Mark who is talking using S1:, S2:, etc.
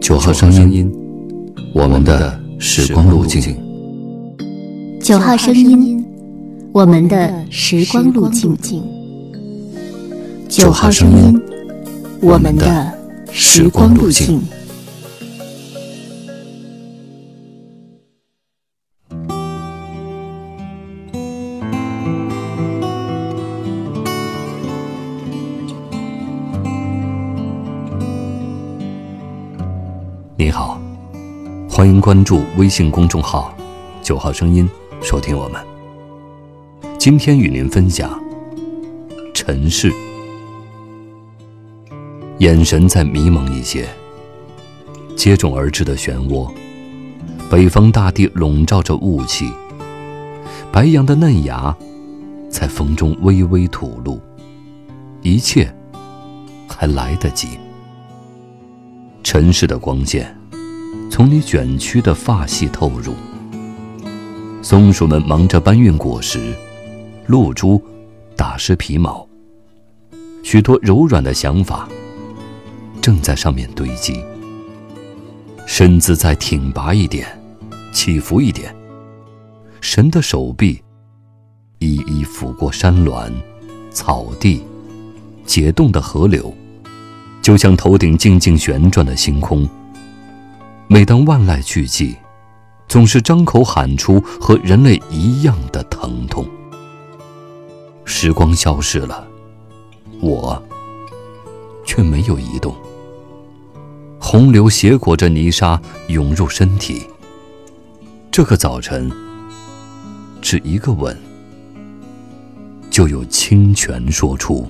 S1: 九号声音，我们的时光路径。
S2: 九号声音，我们的时光路径。
S1: 九号声音，我们的时光路径。欢迎关注微信公众号“九号声音”，收听我们。今天与您分享尘世，眼神再迷蒙一些，接踵而至的漩涡，北方大地笼罩着雾气，白杨的嫩芽在风中微微吐露，一切还来得及。尘世的光线，从你卷曲的发系透入。松鼠们忙着搬运果实，露珠打湿皮毛。许多柔软的想法正在上面堆积。身子再挺拔一点，起伏一点。神的手臂一一抚过山峦、草地、解冻的河流。就像头顶静静旋转的星空。每当万籁俱寂，总是张口喊出和人类一样的疼痛。时光消失了，我却没有移动。洪流斜裹着泥沙涌入身体。这个早晨，只一个吻，就有清泉说出。